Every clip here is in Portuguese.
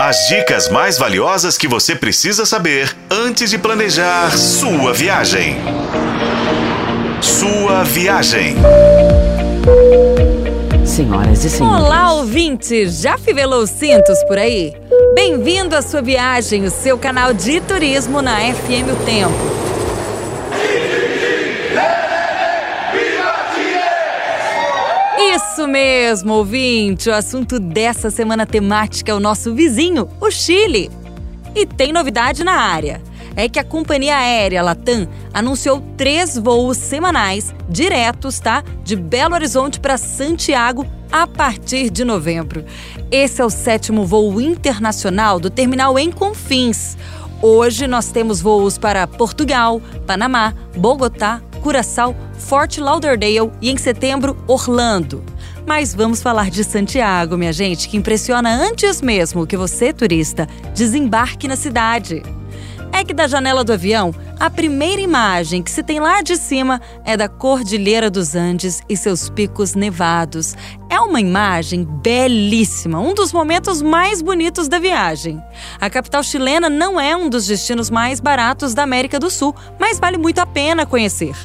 As dicas mais valiosas que você precisa saber antes de planejar sua viagem. Sua viagem. Senhoras e senhores. Olá, ouvinte! Já fivelou os cintos por aí? Bem-vindo à sua viagem, o seu canal de turismo na FM O Tempo. Isso mesmo, ouvinte! O assunto dessa semana temática é o nosso vizinho, o Chile. E tem novidade na área. É que a companhia aérea Latam anunciou três voos semanais diretos, tá? De Belo Horizonte para Santiago a partir de novembro. Esse é o sétimo voo internacional do terminal em Confins. Hoje nós temos voos para Portugal, Panamá, Bogotá, Curaçao, Fort Lauderdale e em setembro, Orlando. Mas vamos falar de Santiago, minha gente, que impressiona antes mesmo que você, turista, desembarque na cidade. É que da janela do avião, a primeira imagem que se tem lá de cima é da Cordilheira dos Andes e seus picos nevados. É uma imagem belíssima, um dos momentos mais bonitos da viagem. A capital chilena não é um dos destinos mais baratos da América do Sul, mas vale muito a pena conhecer,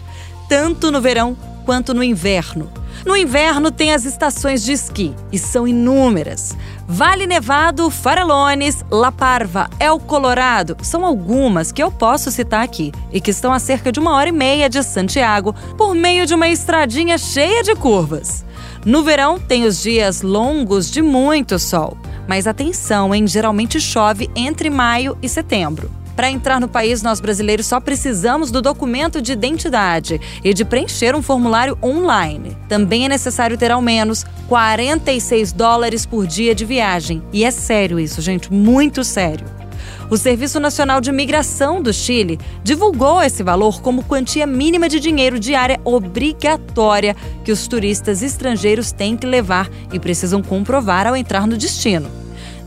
tanto no verão quanto no inverno. No inverno tem as estações de esqui, e são inúmeras. Vale Nevado, Farellones, La Parva, El Colorado são algumas que eu posso citar aqui e que estão a cerca de uma hora e meia de Santiago por meio de uma estradinha cheia de curvas. No verão tem os dias longos de muito sol, mas atenção, hein? Geralmente chove entre maio e setembro. Para entrar no país, nós brasileiros só precisamos do documento de identidade e de preencher um formulário online. Também é necessário ter ao menos 46 dólares por dia de viagem. E é sério isso, gente, muito sério. O Serviço Nacional de Migração do Chile divulgou esse valor como quantia mínima de dinheiro diária obrigatória que os turistas estrangeiros têm que levar e precisam comprovar ao entrar no destino.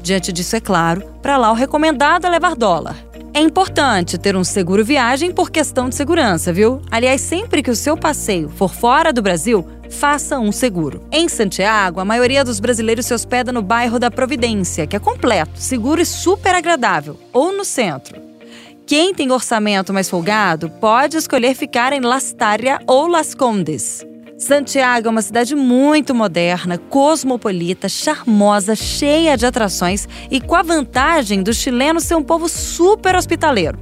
Diante disso, é claro, para lá o recomendado é levar dólar. É importante ter um seguro viagem por questão de segurança, viu? Aliás, sempre que o seu passeio for fora do Brasil, faça um seguro. Em Santiago, a maioria dos brasileiros se hospeda no bairro da Providência, que é completo, seguro e super agradável, ou no centro. Quem tem orçamento mais folgado pode escolher ficar em Lastária ou Las Condes. Santiago é uma cidade muito moderna, cosmopolita, charmosa, cheia de atrações e com a vantagem do chileno ser um povo super hospitaleiro.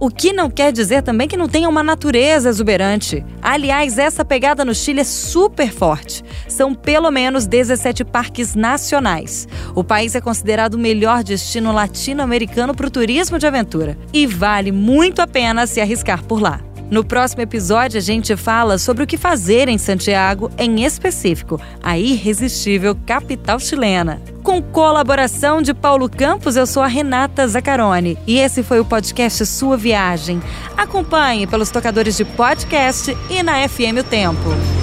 O que não quer dizer também que não tenha uma natureza exuberante. Aliás, essa pegada no Chile é super forte. São pelo menos 17 parques nacionais. O país é considerado o melhor destino latino-americano para o turismo de aventura. E vale muito a pena se arriscar por lá. No próximo episódio, a gente fala sobre o que fazer em Santiago, em específico, a irresistível capital chilena. Com colaboração de Paulo Campos, eu sou a Renata Zacarone e esse foi o podcast Sua Viagem. Acompanhe pelos tocadores de podcast e na FM O Tempo.